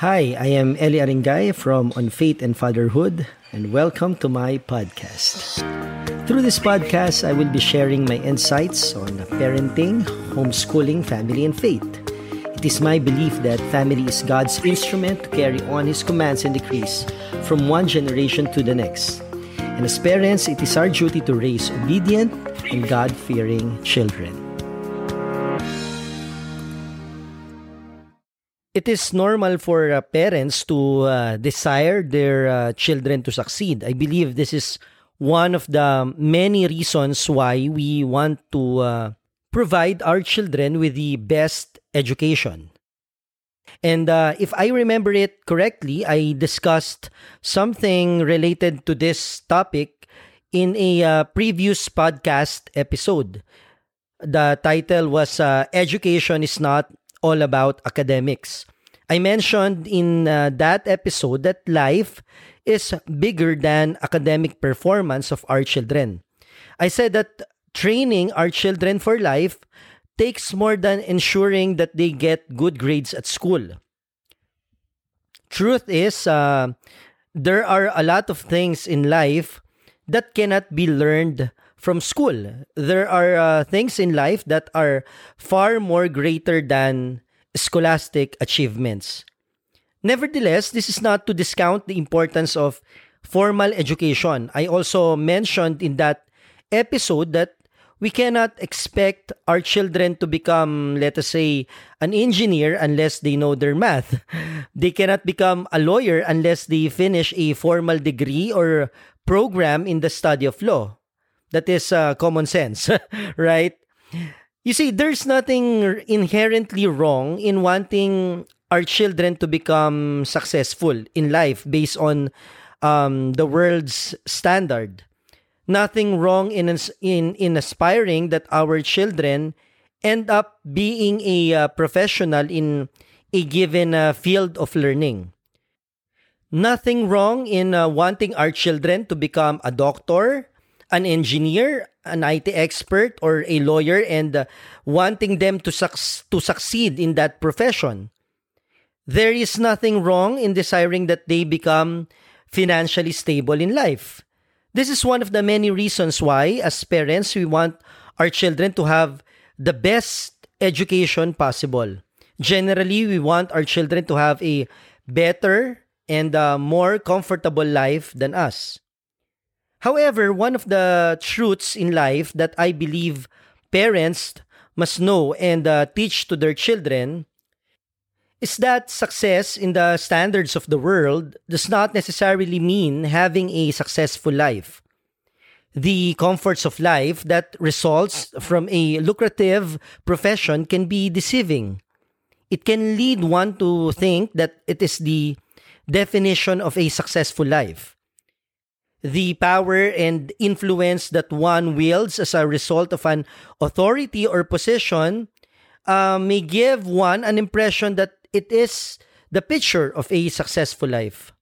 Hi, I am Eli Aringay from On Faith and Fatherhood, and welcome to my podcast. Through this podcast, I will be sharing my insights on parenting, homeschooling, family, and faith. It is my belief that family is God's instrument to carry on His commands and decrees from one generation to the next. And as parents, it is our duty to raise obedient and God fearing children. It is normal for uh, parents to uh, desire their uh, children to succeed. I believe this is one of the many reasons why we want to uh, provide our children with the best education. And uh, if I remember it correctly, I discussed something related to this topic in a uh, previous podcast episode. The title was Education is Not All About Academics. I mentioned in uh, that episode that life is bigger than academic performance of our children. I said that training our children for life takes more than ensuring that they get good grades at school. Truth is, uh, there are a lot of things in life that cannot be learned from school. There are uh, things in life that are far more greater than scholastic achievements. Nevertheless, this is not to discount the importance of formal education. I also mentioned in that episode that we cannot expect our children to become, let us say, an engineer unless they know their math. They cannot become a lawyer unless they finish a formal degree or program in the study of law. That is uh, common sense, right? You see, there's nothing inherently wrong in wanting our children to become successful in life based on um, the world's standard nothing wrong in in in aspiring that our children end up being a uh, professional in a given uh, field of learning. Nothing wrong in uh, wanting our children to become a doctor, an engineer, an IT expert, or a lawyer, and uh, wanting them to, suc- to succeed in that profession. There is nothing wrong in desiring that they become financially stable in life. This is one of the many reasons why, as parents, we want our children to have the best education possible. Generally, we want our children to have a better and a more comfortable life than us. However, one of the truths in life that I believe parents must know and uh, teach to their children is that success in the standards of the world does not necessarily mean having a successful life. The comforts of life that results from a lucrative profession can be deceiving. It can lead one to think that it is the definition of a successful life. The power and influence that one wields as a result of an authority or position uh, may give one an impression that it is the picture of a successful life.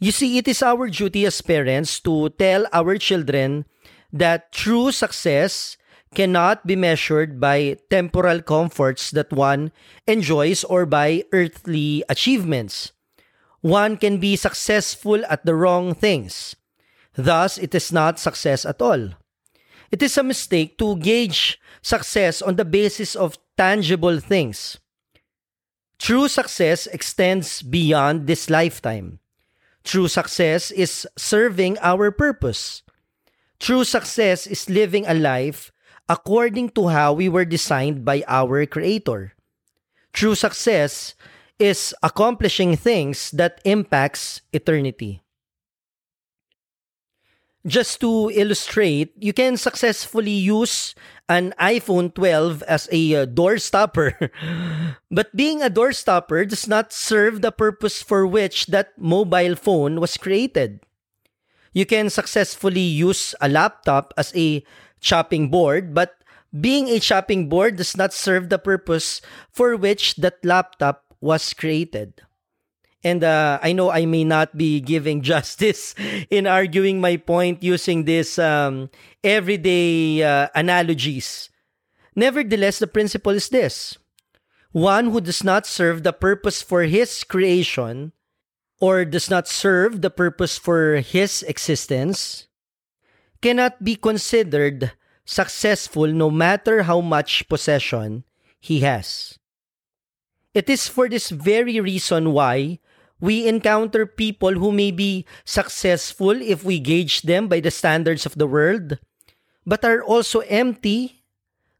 You see, it is our duty as parents to tell our children that true success cannot be measured by temporal comforts that one enjoys or by earthly achievements. One can be successful at the wrong things. Thus, it is not success at all. It is a mistake to gauge success on the basis of tangible things. True success extends beyond this lifetime. True success is serving our purpose. True success is living a life according to how we were designed by our Creator. True success is accomplishing things that impacts eternity. Just to illustrate, you can successfully use an iPhone 12 as a uh, door stopper. but being a door stopper does not serve the purpose for which that mobile phone was created. You can successfully use a laptop as a chopping board, but being a chopping board does not serve the purpose for which that laptop was created. And uh, I know I may not be giving justice in arguing my point using this um, everyday uh, analogies. Nevertheless, the principle is this One who does not serve the purpose for his creation or does not serve the purpose for his existence cannot be considered successful no matter how much possession he has. It is for this very reason why we encounter people who may be successful if we gauge them by the standards of the world, but are also empty,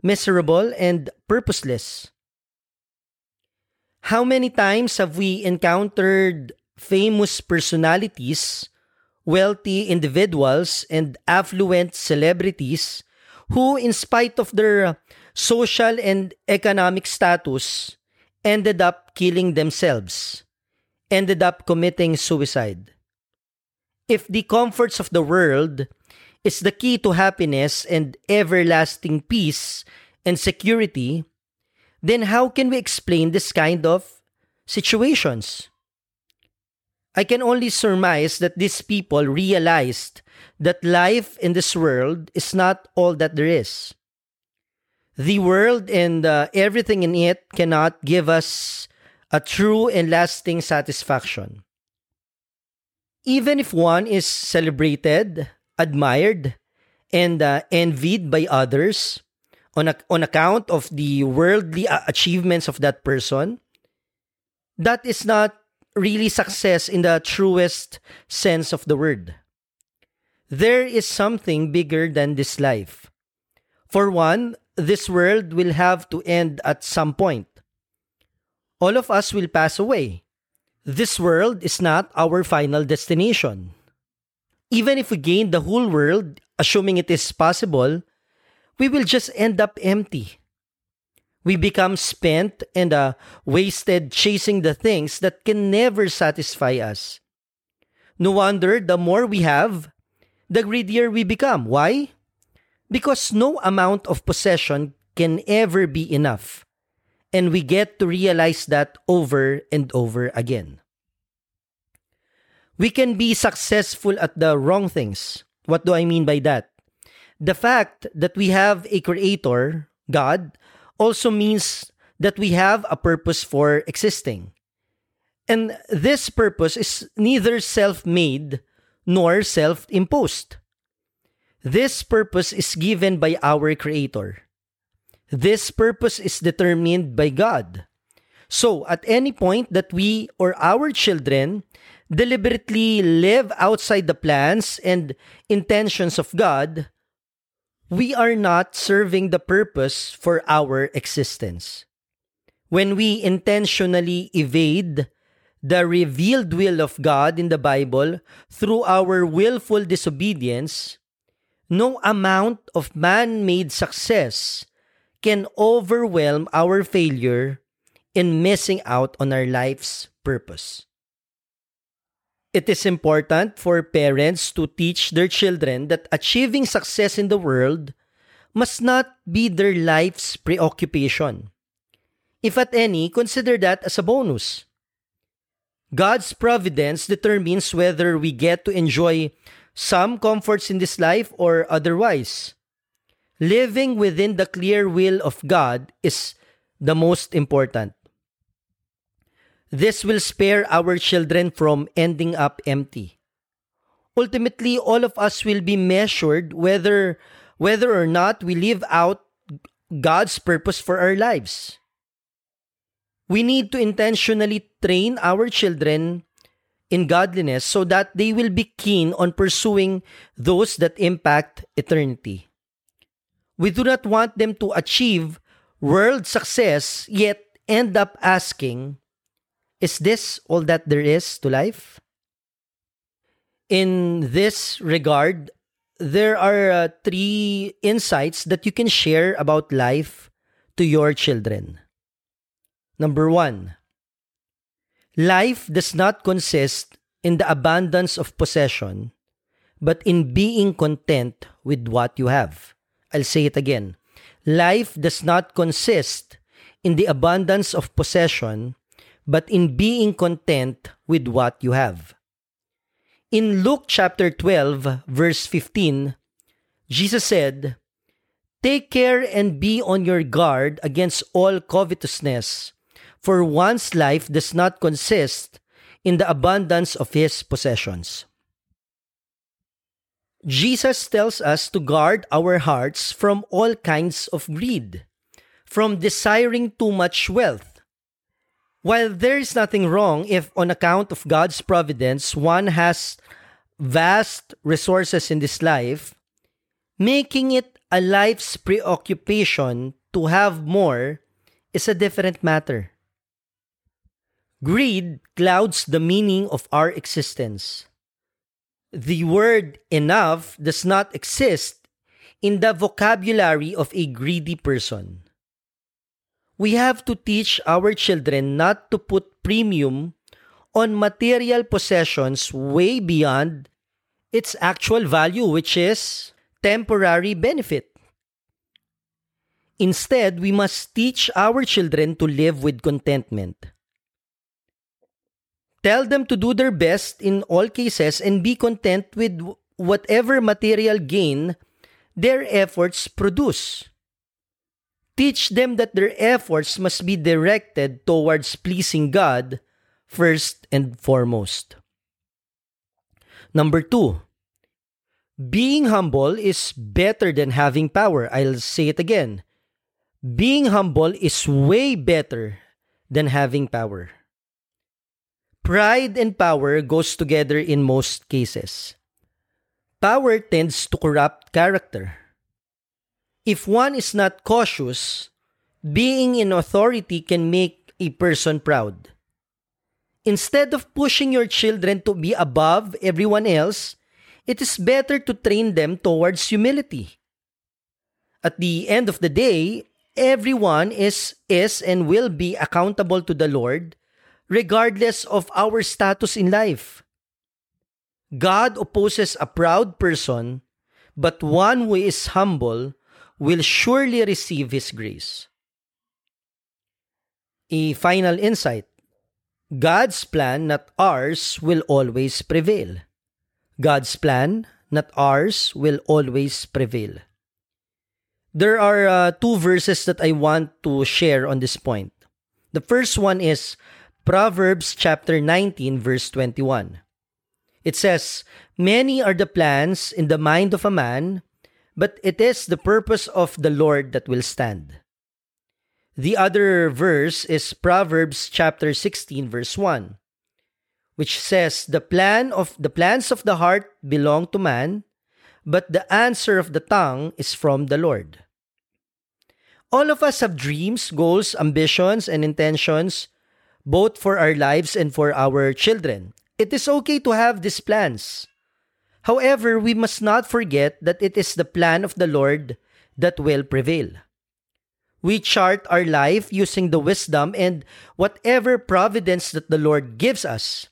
miserable, and purposeless. How many times have we encountered famous personalities, wealthy individuals, and affluent celebrities who, in spite of their social and economic status, ended up killing themselves, ended up committing suicide. If the comforts of the world is the key to happiness and everlasting peace and security, then how can we explain this kind of situations? I can only surmise that these people realized that life in this world is not all that there is. The world and uh, everything in it cannot give us a true and lasting satisfaction. Even if one is celebrated, admired, and uh, envied by others on, on account of the worldly uh, achievements of that person, that is not really success in the truest sense of the word. There is something bigger than this life. For one, this world will have to end at some point. All of us will pass away. This world is not our final destination. Even if we gain the whole world, assuming it is possible, we will just end up empty. We become spent and uh, wasted chasing the things that can never satisfy us. No wonder the more we have, the greedier we become. Why? Because no amount of possession can ever be enough. And we get to realize that over and over again. We can be successful at the wrong things. What do I mean by that? The fact that we have a creator, God, also means that we have a purpose for existing. And this purpose is neither self made nor self imposed. This purpose is given by our Creator. This purpose is determined by God. So, at any point that we or our children deliberately live outside the plans and intentions of God, we are not serving the purpose for our existence. When we intentionally evade the revealed will of God in the Bible through our willful disobedience, no amount of man made success can overwhelm our failure in missing out on our life's purpose. It is important for parents to teach their children that achieving success in the world must not be their life's preoccupation. If at any, consider that as a bonus. God's providence determines whether we get to enjoy some comforts in this life or otherwise. Living within the clear will of God is the most important. This will spare our children from ending up empty. Ultimately, all of us will be measured whether whether or not we live out God's purpose for our lives. We need to intentionally train our children in godliness so that they will be keen on pursuing those that impact eternity. We do not want them to achieve world success yet end up asking, Is this all that there is to life? In this regard, there are uh, three insights that you can share about life to your children. Number one, life does not consist in the abundance of possession, but in being content with what you have. I'll say it again. Life does not consist in the abundance of possession, but in being content with what you have. In Luke chapter 12, verse 15, Jesus said, Take care and be on your guard against all covetousness for one's life does not consist in the abundance of his possessions. Jesus tells us to guard our hearts from all kinds of greed, from desiring too much wealth. While there is nothing wrong if, on account of God's providence, one has vast resources in this life, making it a life's preoccupation to have more is a different matter. Greed clouds the meaning of our existence. The word enough does not exist in the vocabulary of a greedy person. We have to teach our children not to put premium on material possessions way beyond its actual value, which is temporary benefit. Instead, we must teach our children to live with contentment. Tell them to do their best in all cases and be content with whatever material gain their efforts produce. Teach them that their efforts must be directed towards pleasing God first and foremost. Number two, being humble is better than having power. I'll say it again. Being humble is way better than having power. Pride and power goes together in most cases. Power tends to corrupt character. If one is not cautious, being in authority can make a person proud. Instead of pushing your children to be above everyone else, it is better to train them towards humility. At the end of the day, everyone is is and will be accountable to the Lord regardless of our status in life. God opposes a proud person, but one who is humble will surely receive his grace. A final insight God's plan, not ours, will always prevail. God's plan, not ours, will always prevail. There are uh, two verses that I want to share on this point. The first one is Proverbs chapter 19 verse 21. It says, Many are the plans in the mind of a man, but it is the purpose of the Lord that will stand. The other verse is Proverbs chapter 16 verse 1, which says, The plan of the plans of the heart belong to man, but the answer of the tongue is from the Lord. All of us have dreams, goals, ambitions, and intentions both for our lives and for our children. It is okay to have these plans. However, we must not forget that it is the plan of the Lord that will prevail. We chart our life using the wisdom and whatever providence that the Lord gives us.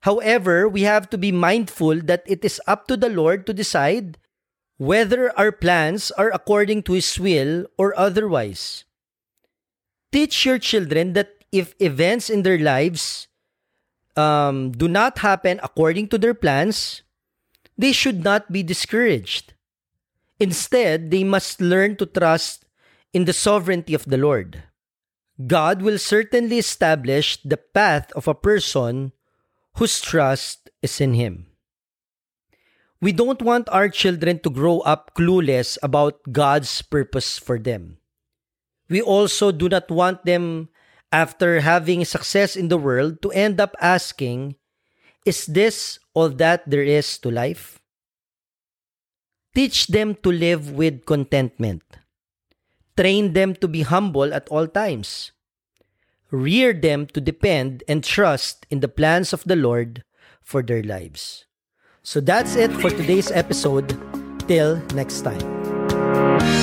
However, we have to be mindful that it is up to the Lord to decide whether our plans are according to His will or otherwise. Teach your children that if events in their lives um, do not happen according to their plans, they should not be discouraged. Instead, they must learn to trust in the sovereignty of the Lord. God will certainly establish the path of a person whose trust is in Him. We don't want our children to grow up clueless about God's purpose for them. We also do not want them after having success in the world to end up asking, Is this all that there is to life? Teach them to live with contentment. Train them to be humble at all times. Rear them to depend and trust in the plans of the Lord for their lives. So that's it for today's episode. Till next time.